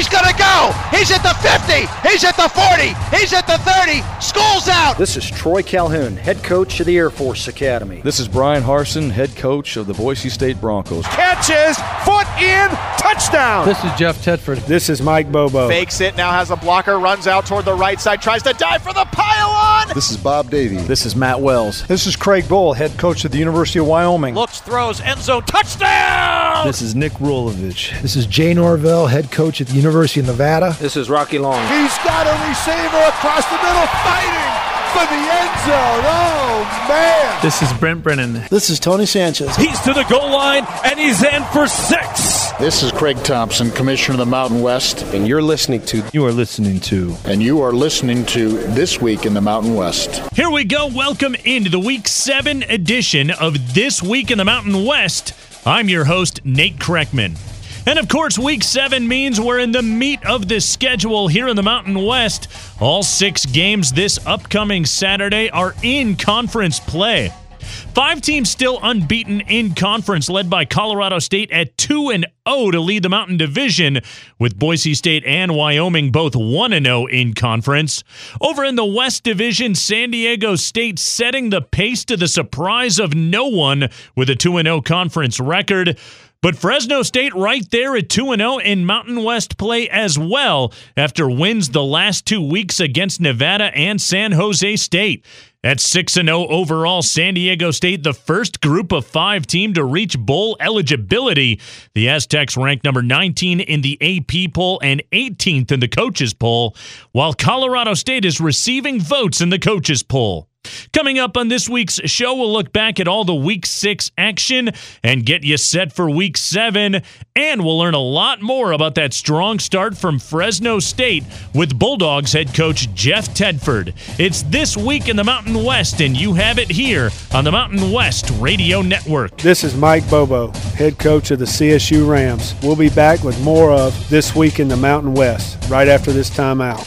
He's going to go. He's at the 50. He's at the 40. He's at the 30. School's out. This is Troy Calhoun, head coach of the Air Force Academy. This is Bryan Harsin, head coach of the Boise State Broncos. Catches, foot in, touchdown. This is Jeff Tedford. This is Mike Bobo. Fakes it, now has a blocker, runs out toward the right side, tries to dive for the pile on. This is Bob Davie. This is Matt Wells. This is Craig Bohl, head coach of the University of Wyoming. Looks, throws, end zone, touchdown. This is Nick Rolovich. This is Jay Norvell, head coach at the University of Nevada. This is Rocky Long. He's got a receiver across the middle, fighting for the end zone. Oh, man. This is Brent Brennan. This is Tony Sanchez. He's to the goal line, and he's in for six. This is Craig Thompson, Commissioner of the Mountain West. And you're listening to. You are listening to. And you are listening to This Week in the Mountain West. Here we go. Welcome into the Week 7 edition of This Week in the Mountain West. I'm your host, Nate Kreckman. And of course, week seven means we're in the meat of the schedule here in the Mountain West. All six games this upcoming Saturday are in conference play. Five teams still unbeaten in conference, led by Colorado State at 2 and 0 to lead the Mountain Division, with Boise State and Wyoming both 1 and 0 in conference. Over in the West Division, San Diego State setting the pace to the surprise of no one with a 2 0 conference record. But Fresno State right there at 2 0 in Mountain West play as well after wins the last two weeks against Nevada and San Jose State. At 6 0 overall, San Diego State, the first group of five team to reach bowl eligibility. The Aztecs ranked number 19 in the AP poll and 18th in the coaches poll, while Colorado State is receiving votes in the coaches poll. Coming up on this week's show, we'll look back at all the week six action and get you set for week seven. And we'll learn a lot more about that strong start from Fresno State with Bulldogs head coach Jeff Tedford. It's this week in the Mountain West, and you have it here on the Mountain West Radio Network. This is Mike Bobo, head coach of the CSU Rams. We'll be back with more of This Week in the Mountain West right after this time out.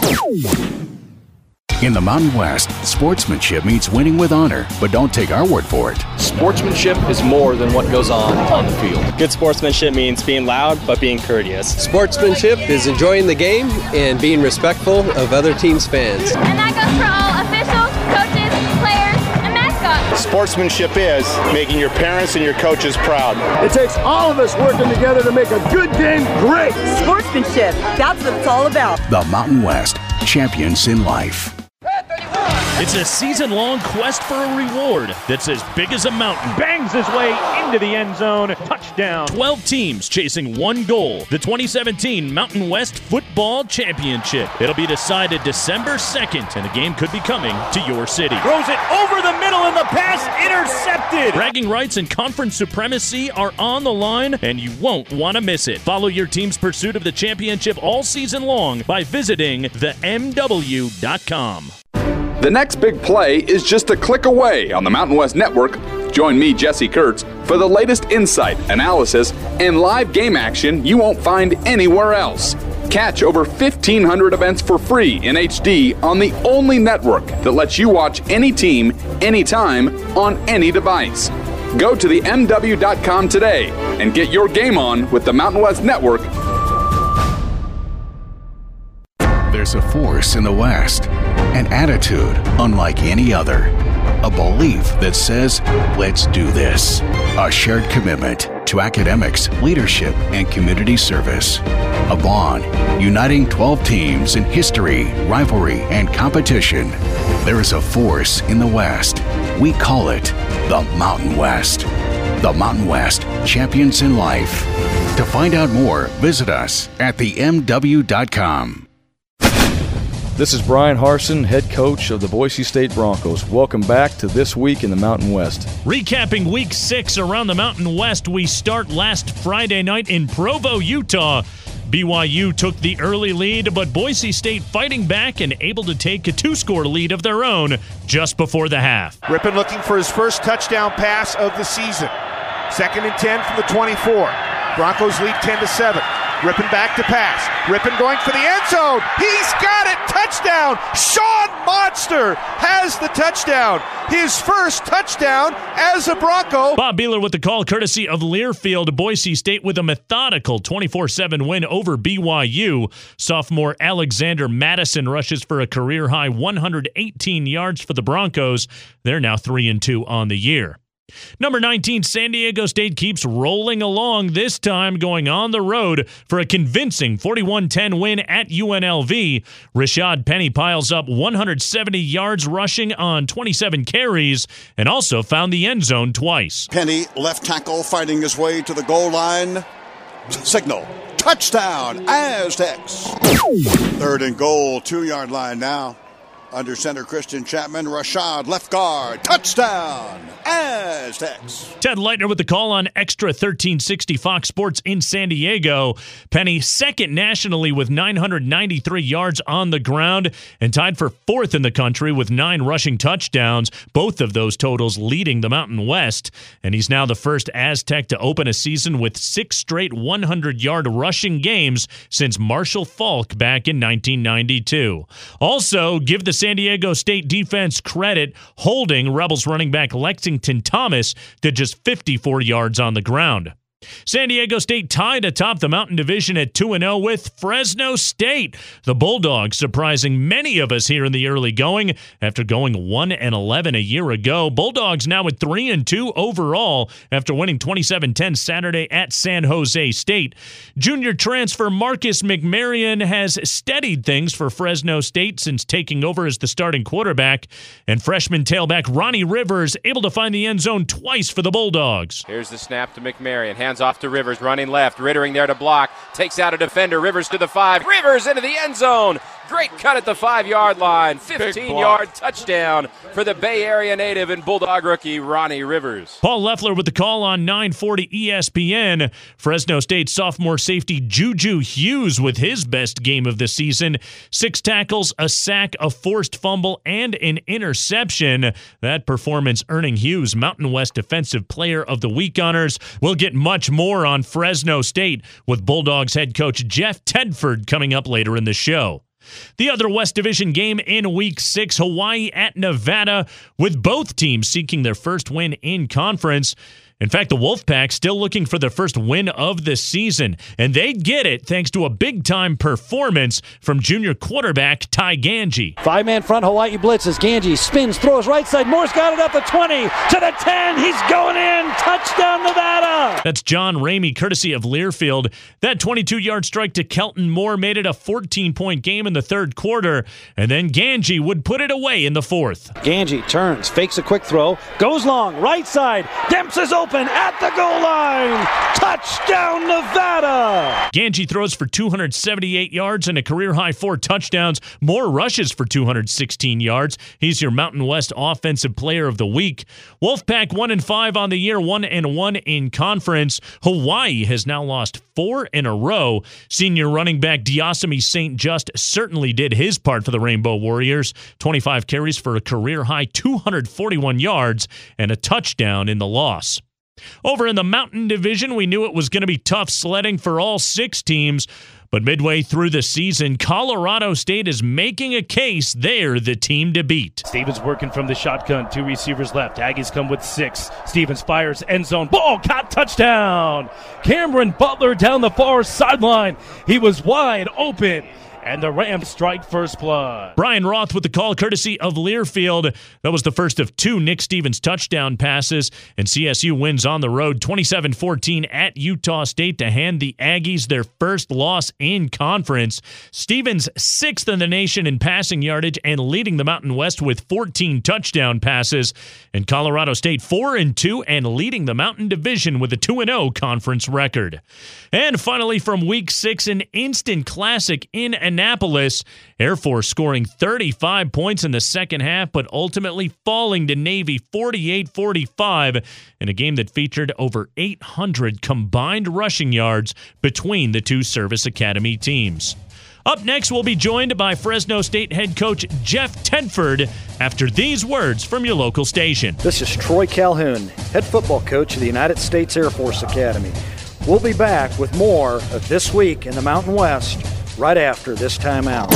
In the Mountain West, sportsmanship means winning with honor, but don't take our word for it. Sportsmanship is more than what goes on on the field. Good sportsmanship means being loud but being courteous. Sportsmanship is enjoying the game and being respectful of other teams' fans. And that goes for all officials, coaches, players, and mascots. Sportsmanship is making your parents and your coaches proud. It takes all of us working together to make a good game great. Sportsmanship, that's what it's all about. The Mountain West, champions in life. It's a season long quest for a reward that's as big as a mountain. Bangs his way into the end zone. Touchdown. 12 teams chasing one goal the 2017 Mountain West Football Championship. It'll be decided December 2nd, and the game could be coming to your city. Throws it over the middle, and the pass intercepted. Bragging rights and conference supremacy are on the line, and you won't want to miss it. Follow your team's pursuit of the championship all season long by visiting themw.com. The next big play is just a click away on the Mountain West Network. Join me, Jesse Kurtz, for the latest insight, analysis, and live game action you won't find anywhere else. Catch over 1,500 events for free in HD on the only network that lets you watch any team, anytime, on any device. Go to the MW.com today and get your game on with the Mountain West Network. There's a force in the West, an attitude unlike any other, a belief that says, let's do this, a shared commitment to academics, leadership, and community service, a bond uniting 12 teams in history, rivalry, and competition. There is a force in the West. We call it the Mountain West. The Mountain West, champions in life. To find out more, visit us at themw.com. This is Bryan Harsin, head coach of the Boise State Broncos. Welcome back to This Week in the Mountain West. Recapping week six around the Mountain West, we start last Friday night in Provo, Utah. BYU took the early lead, but Boise State fighting back and able to take a two score lead of their own just before the half. Rypien looking for his first touchdown pass of the season. Second and 10 from the 24. Broncos lead 10 to 7. Rypien back to pass. Rypien going for the end zone. He's got it. Touchdown. Sean Modster has the touchdown. His first touchdown as a Bronco. Bob Behler with the call, courtesy of Learfield. Boise State with a methodical 24 7 win over BYU. Sophomore Alexander Mattison rushes for a career high 118 yards for the Broncos. They're now 3 and 2 on the year. Number 19, San Diego State keeps rolling along, this time going on the road for a convincing 41 10 win at UNLV. Rashad Penny piles up 170 yards rushing on 27 carries and also found the end zone twice. Penny, left tackle, fighting his way to the goal line. Signal. Touchdown, Aztecs. Third and goal, two yard line now. Under center, Christian Chapman. Rashad, left guard. Touchdown, Aztecs. Ted Leitner with the call on Extra 1360 Fox Sports in San Diego. Penny second nationally with 993 yards on the ground and tied for fourth in the country with nine rushing touchdowns, both of those totals leading the Mountain West. And he's now the first Aztec to open a season with six straight 100 yard rushing games since Marshall Faulk back in 1992. Also, give the San Diego State defense credit holding Rebels running back Lexington Thomas to just 54 yards on the ground. San Diego State tied atop the Mountain Division at 2 0 with Fresno State. The Bulldogs surprising many of us here in the early going after going 1 and 11 a year ago. Bulldogs now at 3 and 2 overall after winning 27 10 Saturday at San Jose State. Junior transfer Marcus McMaryion has steadied things for Fresno State since taking over as the starting quarterback, and freshman tailback Ronnie Rivers able to find the end zone twice for the Bulldogs. Here's the snap to McMaryion. Hands off to Rivers, running left. Rittering there to block. Takes out a defender. Rivers to the five. Rivers into the end zone. Great cut at the five yard line. 15 yard touchdown for the Bay Area native and Bulldog rookie Ronnie Rivers. Paul Loeffler with the call on 940 ESPN. Fresno State sophomore safety Juju Hughes with his best game of the season. Six tackles, a sack, a forced fumble, and an interception. That performance earning Hughes Mountain West Defensive Player of the Week honors. We'll get much more on Fresno State with Bulldogs head coach Jeff Tedford coming up later in the show. The other West Division game in week six, Hawaii at Nevada, with both teams seeking their first win in conference. In fact, the Wolfpack still looking for their first win of the season, and they get it thanks to a big time performance from junior quarterback Ty Gangi. Five man front, Hawaii blitzes. Gangi spins, throws right side. Morse got it up the 20 to the 10. He's going in. Touchdown, Nevada. That's John Ramey, courtesy of Learfield. That 22 yard strike to Kelton Moore made it a 14 point game in the third quarter, and then Gangi would put it away in the fourth. Gangi turns, fakes a quick throw, goes long, right side. Demps is open at the goal line. Touchdown, Nevada. Gangi throws for 278 yards and a career high four touchdowns. Moore rushes for 216 yards. He's your Mountain West Offensive Player of the Week. Wolfpack one and five on the year, one and one in conference. Hawaii has now lost four in a row. Senior running back Diocemy St. Juste certainly did his part for the Rainbow Warriors. 25 carries for a career high 241 yards and a touchdown in the loss. Over in the Mountain Division, we knew it was going to be tough sledding for all six teams. But midway through the season, Colorado State is making a case they're the team to beat. Stevens working from the shotgun, two receivers left. Aggies come with six. Stevens fires end zone. Ball caught touchdown. Cameron Butler down the far sideline. He was wide open and the Rams strike first blood. Brian Roth with the call, courtesy of Learfield. That was the first of two Nick Stevens touchdown passes, and CSU wins on the road 27 14 at Utah State to hand the Aggies their first loss in conference. Stevens, sixth in the nation in passing yardage and leading the Mountain West with 14 touchdown passes, and Colorado State 4 and 2 and leading the Mountain Division with a 2 0 conference record. And finally, from week six, an instant classic in Annapolis. Air Force scoring 35 points in the second half, but ultimately falling to Navy 48 45 in a game that featured over 800 combined rushing yards between the two Service Academy teams. Up next, we'll be joined by Fresno State head coach Jeff Tedford after these words from your local station. This is Troy Calhoun, head football coach of the United States Air Force Academy. We'll be back with more of This Week in the Mountain West right after this timeout.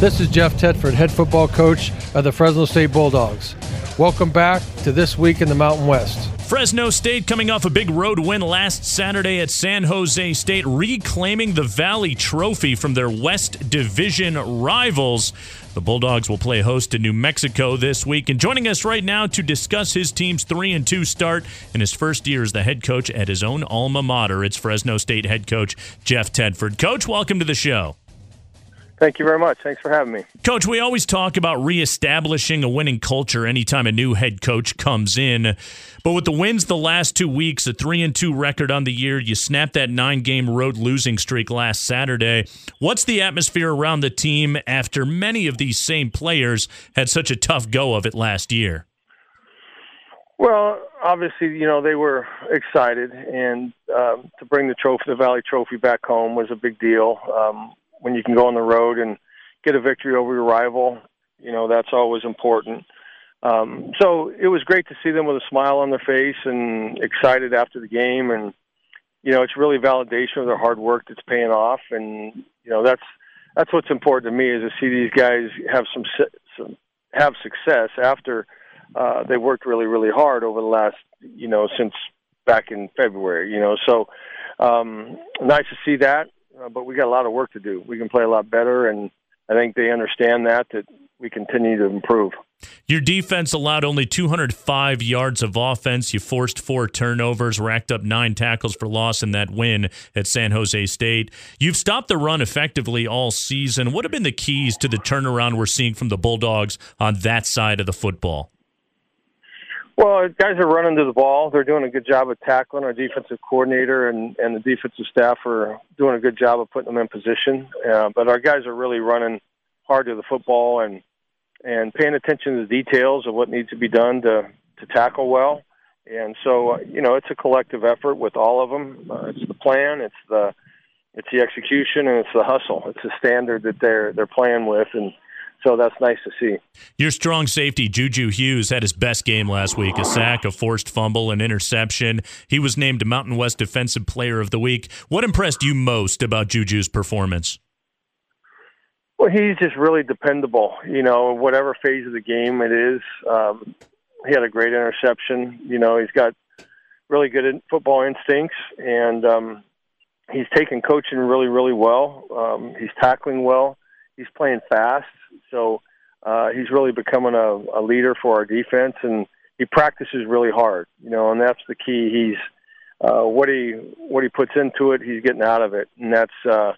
This is Jeff Tedford, head football coach of the Fresno State Bulldogs. Welcome back to This Week in the Mountain West. Fresno State coming off a big road win last Saturday at San Jose State, reclaiming the Valley Trophy from their West Division rivals. The Bulldogs will play host to New Mexico this week. And joining us right now to discuss his team's 3 and 2 start in his first year as the head coach at his own alma mater, it's Fresno State head coach Jeff Tedford. Coach, welcome to the show. Thank you very much. Thanks for having me. Coach, we always talk about reestablishing a winning culture anytime a new head coach comes in. But with the wins the last two weeks, a 3 and 2 record on the year, you snapped that nine game road losing streak last Saturday. What's the atmosphere around the team after many of these same players had such a tough go of it last year? Well, obviously, you know, they were excited, and um, to bring the trophy, the Valley Trophy back home was a big deal. Um, when you can go on the road and get a victory over your rival, you know that's always important. Um, so it was great to see them with a smile on their face and excited after the game, and you know it's really validation of their hard work that's paying off, and you know that's that's what's important to me is to see these guys have some, some have success after uh, they worked really really hard over the last you know since back in February, you know. So um, nice to see that uh, but we got a lot of work to do. We can play a lot better, and I think they understand that that we continue to improve. Your defense allowed only 205 yards of offense. You forced four turnovers, racked up nine tackles for loss in that win at San Jose State. You've stopped the run effectively all season. What have been the keys to the turnaround we're seeing from the Bulldogs on that side of the football? Well, guys are running to the ball. They're doing a good job of tackling. Our defensive coordinator and, and the defensive staff are doing a good job of putting them in position. Uh, but our guys are really running hard to the football and and paying attention to the details of what needs to be done to to tackle well. And so, uh, you know, it's a collective effort with all of them. Uh, it's the plan, it's the it's the execution, and it's the hustle. It's the standard that they're they're playing with, and so that's nice to see. Your strong safety, Juju Hughes, had his best game last week a sack, a forced fumble, an interception. He was named Mountain West Defensive Player of the Week. What impressed you most about Juju's performance? Well, he's just really dependable. You know, whatever phase of the game it is, um, he had a great interception. You know, he's got really good football instincts, and um, he's taken coaching really, really well. Um, he's tackling well. He's playing fast. So uh, he's really becoming a, a leader for our defense, and he practices really hard. You know, and that's the key. He's uh, what he what he puts into it, he's getting out of it, and that's uh,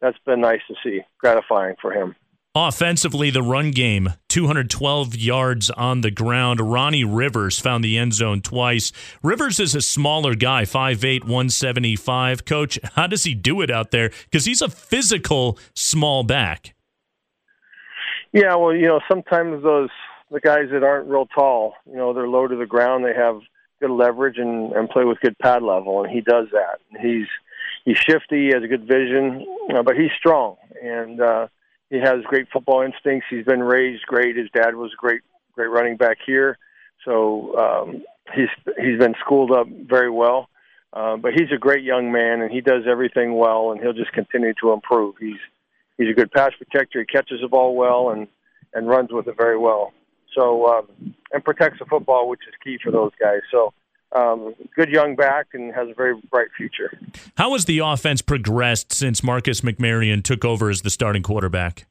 that's been nice to see, gratifying for him. Offensively, the run game, 212 yards on the ground. Ronnie Rivers found the end zone twice. Rivers is a smaller guy, 5'8, 175. Coach, how does he do it out there? Because he's a physical small back. Yeah, well, you know, sometimes those the guys that aren't real tall, you know, they're low to the ground. They have good leverage and and play with good pad level, and he does that. He's he's shifty, he has a good vision, uh, but he's strong and uh, he has great football instincts. He's been raised great. His dad was a great great running back here, so um, he's he's been schooled up very well. Uh, but he's a great young man, and he does everything well, and he'll just continue to improve. He's he's a good pass protector. He catches the ball well and and runs with it very well. So um, and protects the football, which is key for those guys. So um, good young back and has a very bright future. How has the offense progressed since Marcus McMaryion took over as the starting quarterback?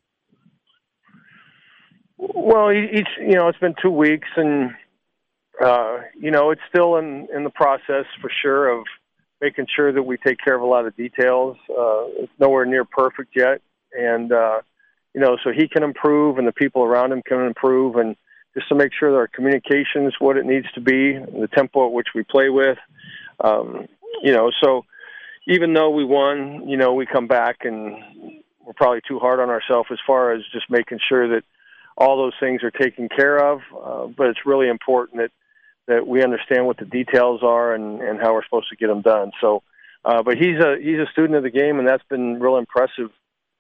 Well, each you know it's been two weeks, and uh, you know it's still in in the process for sure of making sure that we take care of a lot of details. Uh, it's nowhere near perfect yet, and uh, you know so he can improve, and the people around him can improve, and just to make sure that our communication is what it needs to be, the tempo at which we play with. Um, you know, so even though we won, you know, we come back and we're probably too hard on ourselves as far as just making sure that all those things are taken care of. Uh, but it's really important that that we understand what the details are and, and how we're supposed to get them done. So, uh, but he's a he's a student of the game, and that's been real impressive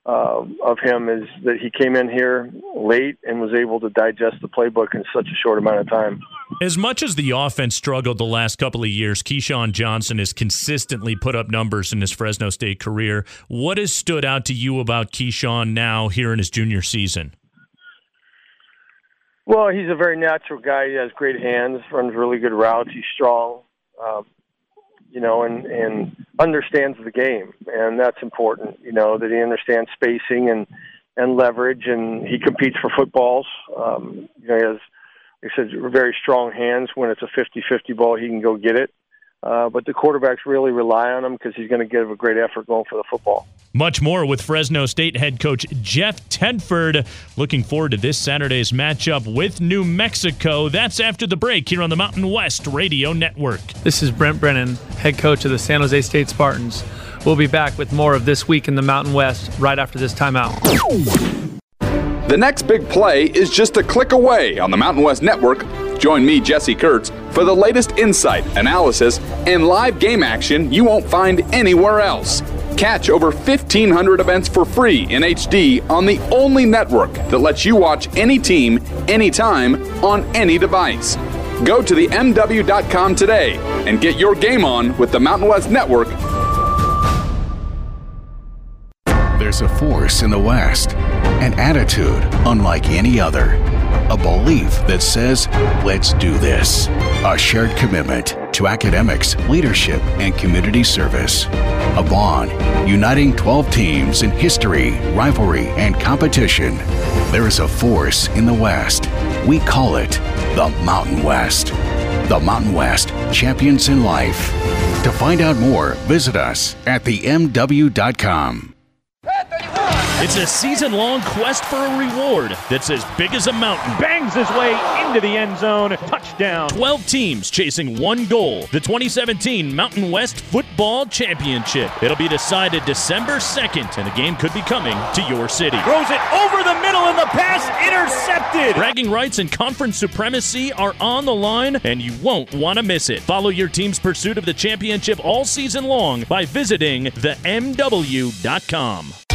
uh, of him is that he came in here late and was able to digest the playbook in such a short amount of time. As much as the offense struggled the last couple of years, KeeSean Johnson has consistently put up numbers in his Fresno State career. What has stood out to you about KeeSean now here in his junior season? Well, he's a very natural guy. He has great hands, runs really good routes. He's strong. Uh, you know, and and understands the game, and that's important. You know that he understands spacing and and leverage, and he competes for footballs. Um, you know, he has, like I said, very strong hands. When it's a 50-50 ball, he can go get it. Uh, but the quarterbacks really rely on him because he's going to give a great effort going for the football. Much more with Fresno State head coach Jeff Tedford. Looking forward to this Saturday's matchup with New Mexico. That's after the break here on the Mountain West Radio Network. This is Brent Brennan, head coach of the San Jose State Spartans. We'll be back with more of This Week in the Mountain West right after this timeout. The next big play is just a click away on the Mountain West Network. Join me, Jesse Kurtz, for the latest insight, analysis, and live game action you won't find anywhere else. Catch over 1,500 events for free in HD on the only network that lets you watch any team, anytime, on any device. Go to the MW.com today and get your game on with the Mountain West Network. There's a force in the West, an attitude unlike any other, a belief that says, let's do this, a shared commitment to academics, leadership, and community service, a bond uniting 12 teams in history, rivalry, and competition. There is a force in the West. We call it the Mountain West. The Mountain West, champions in life. To find out more, visit us at themw.com. It's a season long quest for a reward that's as big as a mountain. Bangs his way into the end zone. Touchdown. 12 teams chasing one goal the 2017 Mountain West Football Championship. It'll be decided December 2nd, and the game could be coming to your city. Throws it over the middle, and the pass intercepted. Bragging rights and conference supremacy are on the line, and you won't want to miss it. Follow your team's pursuit of the championship all season long by visiting themw.com.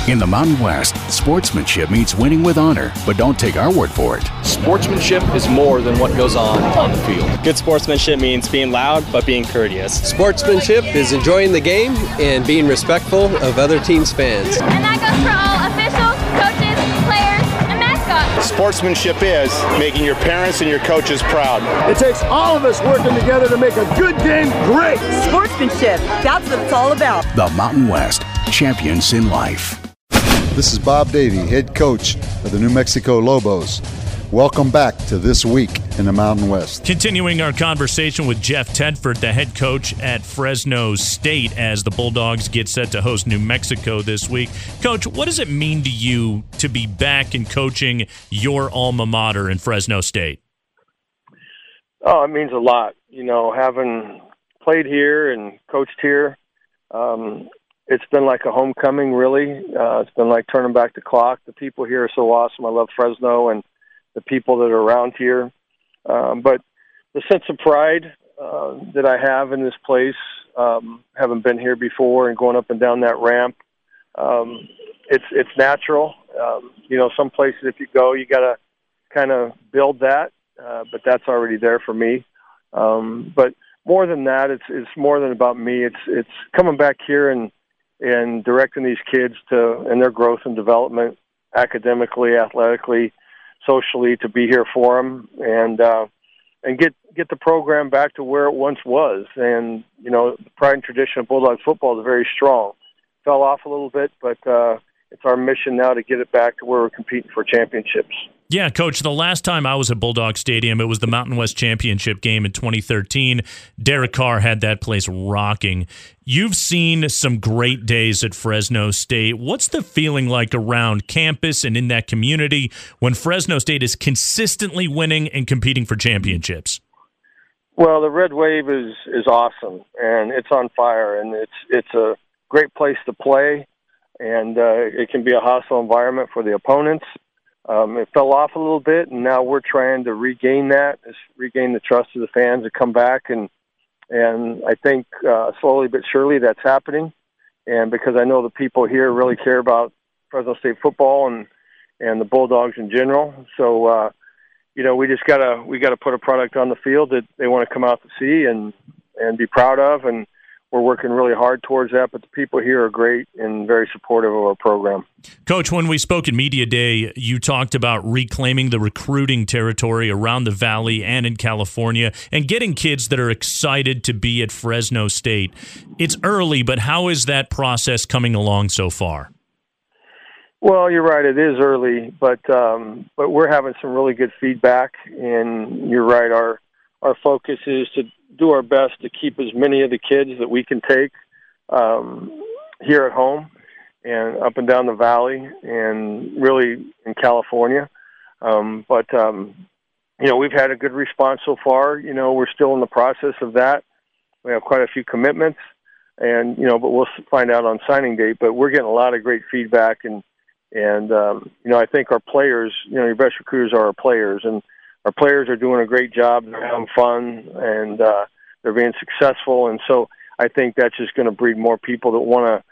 In the Mountain West, sportsmanship means winning with honor, but don't take our word for it. Sportsmanship is more than what goes on on the field. Good sportsmanship means being loud but being courteous. Sportsmanship is enjoying the game and being respectful of other teams' fans. And that goes for all officials, coaches, players, and mascots. Sportsmanship is making your parents and your coaches proud. It takes all of us working together to make a good game great. Sportsmanship, that's what it's all about. The Mountain West, champions in life. This is Bob Davie, head coach of the New Mexico Lobos. Welcome back to This Week in the Mountain West. Continuing our conversation with Jeff Tedford, the head coach at Fresno State, as the Bulldogs get set to host New Mexico this week. Coach, what does it mean to you to be back and coaching your alma mater in Fresno State? Oh, it means a lot. You know, having played here and coached here, um, it's been like a homecoming, really. Uh, it's been like turning back the clock. The people here are so awesome. I love Fresno and the people that are around here. Um, but the sense of pride uh, that I have in this place, um, having been here before and going up and down that ramp, um, it's it's natural. Um, you know, some places if you go, you got to kind of build that, uh, but that's already there for me. Um, but more than that, it's it's more than about me. It's it's coming back here and and directing these kids to and their growth and development academically, athletically, socially to be here for them and uh, and get get the program back to where it once was. And you know, the pride and tradition of Bulldogs football is very strong. Fell off a little bit, but uh, it's our mission now to get it back to where we're competing for championships. Yeah, coach, the last time I was at Bulldog Stadium, it was the Mountain West Championship game in 2013. Derek Carr had that place rocking. You've seen some great days at Fresno State. What's the feeling like around campus and in that community when Fresno State is consistently winning and competing for championships? Well, the Red Wave is is awesome and it's on fire and it's it's a great place to play and uh, it can be a hostile environment for the opponents. Um, it fell off a little bit, and now we're trying to regain that, regain the trust of the fans to come back, and and I think uh, slowly but surely that's happening. And because I know the people here really care about Fresno State football and and the Bulldogs in general, so uh, you know we just gotta we gotta put a product on the field that they want to come out to see and and be proud of, and we're working really hard towards that. But the people here are great and very supportive of our program. Coach, when we spoke at Media Day, you talked about reclaiming the recruiting territory around the Valley and in California and getting kids that are excited to be at Fresno State. It's early, but how is that process coming along so far? Well, you're right. It is early, but um, but we're having some really good feedback, and you're right. Our our focus is to do our best to keep as many of the kids that we can take um, here at home and up and down the valley and really in California. Um, but um, you know, we've had a good response so far. You know, we're still in the process of that. We have quite a few commitments, and you know, but we'll find out on signing date. But we're getting a lot of great feedback, and and um, you know, I think our players, you know, your best recruiters are our players, and our players are doing a great job. They're having fun and uh, they're being successful. And so I think that's just going to breed more people that want to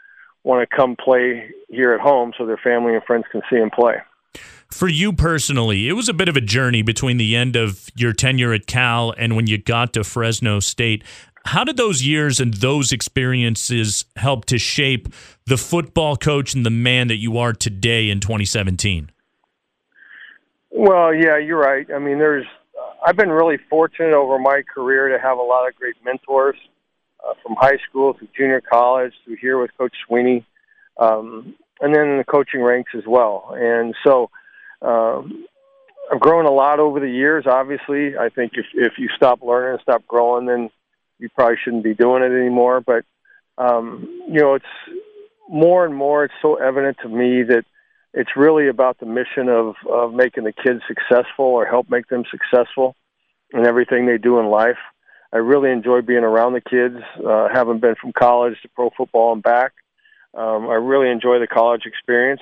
want to come play here at home, so their family and friends can see them play. For you personally, it was a bit of a journey between the end of your tenure at Cal and when you got to Fresno State. How did those years and those experiences help to shape the football coach and the man that you are today in 2017? Well, yeah, you're right. I mean, there's I've been really fortunate over my career to have a lot of great mentors uh, from high school through junior college through here with Coach Sweeney, um, and then in the coaching ranks as well. And so um, I've grown a lot over the years. Obviously, I think if if you stop learning and stop growing, then you probably shouldn't be doing it anymore. But um, you know, it's more and more. It's so evident to me that it's really about the mission of, of making the kids successful or help make them successful in everything they do in life. I really enjoy being around the kids, uh, having been from college to pro football and back. Um, I really enjoy the college experience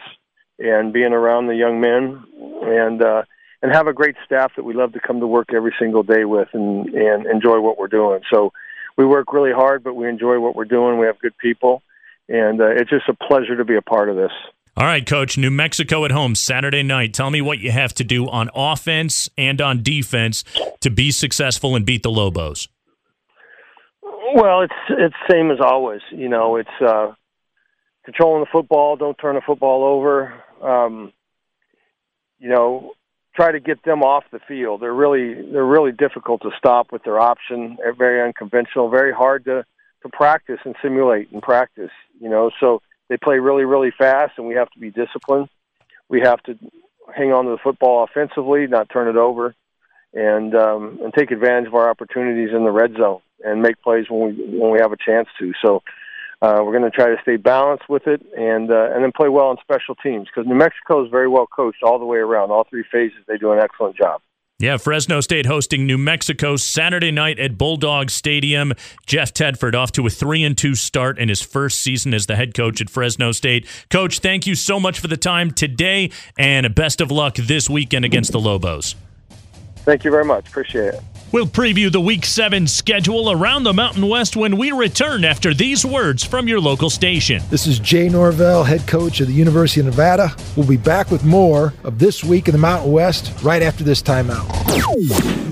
and being around the young men and uh, and have a great staff that we love to come to work every single day with and, and enjoy what we're doing. So we work really hard, but we enjoy what we're doing. We have good people, and uh, it's just a pleasure to be a part of this. All right, coach, New Mexico at home Saturday night. Tell me what you have to do on offense and on defense to be successful and beat the Lobos. Well, it's it's same as always. You know, it's uh, controlling the football. Don't turn the football over. Um, you know, try to get them off the field. They're really they're really difficult to stop with their option. They're very unconventional. Very hard to to practice and simulate and practice. You know, so they play really, really fast, and we have to be disciplined. We have to hang on to the football offensively, not turn it over, and um, and take advantage of our opportunities in the red zone and make plays when we when we have a chance to. So. Uh, we're going to try to stay balanced with it and uh, and then play well on special teams because New Mexico is very well coached all the way around. All three phases, they do an excellent job. Yeah, Fresno State hosting New Mexico Saturday night at Bulldog Stadium. Jeff Tedford off to a 3 and 2 start in his first season as the head coach at Fresno State. Coach, thank you so much for the time today and best of luck this weekend against the Lobos. Thank you very much. Appreciate it. We'll preview the Week 7 schedule around the Mountain West when we return after these words from your local station. This is Jay Norvell, head coach of the University of Nevada. We'll be back with more of This Week in the Mountain West right after this timeout.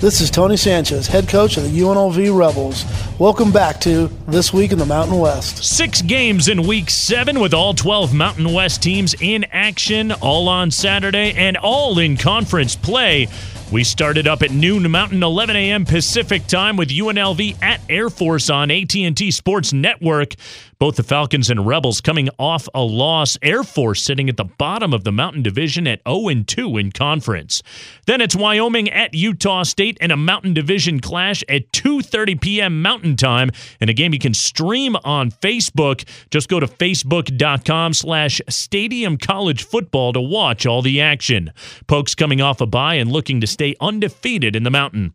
This is Tony Sanchez, head coach of the UNLV Rebels. Welcome back to This Week in the Mountain West. Six games in week seven with all 12 Mountain West teams in action, all on Saturday and all in conference play. We started up at noon Mountain, 11 a.m. Pacific time with UNLV at Air Force on AT&T Sports Network. Both the Falcons and Rebels coming off a loss. Air Force sitting at the bottom of the Mountain Division at 0 2 in conference. Then it's Wyoming at Utah State in a Mountain Division clash at 2:30 p.m. Mountain Time in a game you can stream on Facebook. Just go to facebook.com/slash Stadium College Football to watch all the action. Pokes coming off a bye and looking to stay undefeated in the Mountain.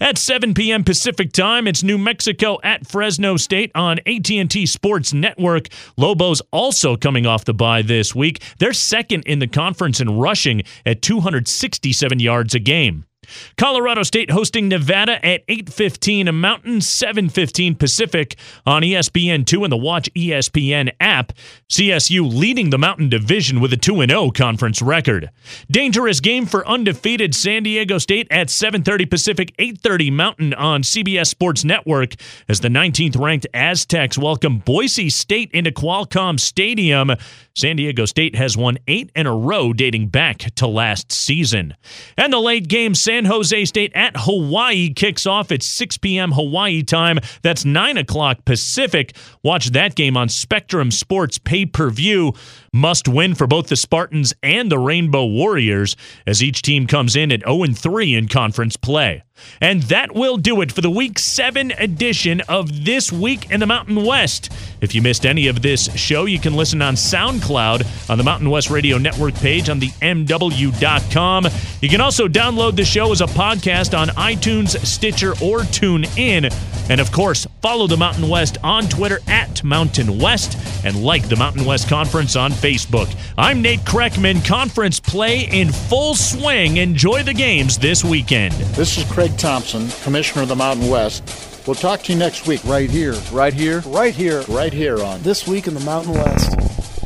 At 7 p.m. Pacific Time, it's New Mexico at Fresno State on AT&T Sports Network. Lobos also coming off the bye this week. They're second in the conference in rushing at 267 yards a game. Colorado State hosting Nevada at 8:15 a Mountain, 7:15 Pacific on ESPN2 and the Watch ESPN app. CSU leading the Mountain Division with a 2-0 conference record. Dangerous game for undefeated San Diego State at 7:30 Pacific, 8:30 Mountain on CBS Sports Network as the 19th ranked Aztecs welcome Boise State into Qualcomm Stadium. San Diego State has won 8 in a row dating back to last season. And the late game San Jose State at Hawaii kicks off at 6 p.m. Hawaii time. That's 9 o'clock Pacific. Watch that game on Spectrum Sports pay per view. Must win for both the Spartans and the Rainbow Warriors as each team comes in at 0 3 in conference play. And that will do it for the Week 7 edition of This Week in the Mountain West. If you missed any of this show, you can listen on SoundCloud on the Mountain West Radio Network page on the MW.com. You can also download the show as a podcast on iTunes, Stitcher, or TuneIn. And of course, follow the Mountain West on Twitter at Mountain West and like the Mountain West Conference on Facebook. I'm Nate Kreckman. Conference play in full swing. Enjoy the games this weekend. This is Craig Thompson, Commissioner of the Mountain West. We'll talk to you next week. Right here. Right here. Right here. Right here on This Week in the Mountain West.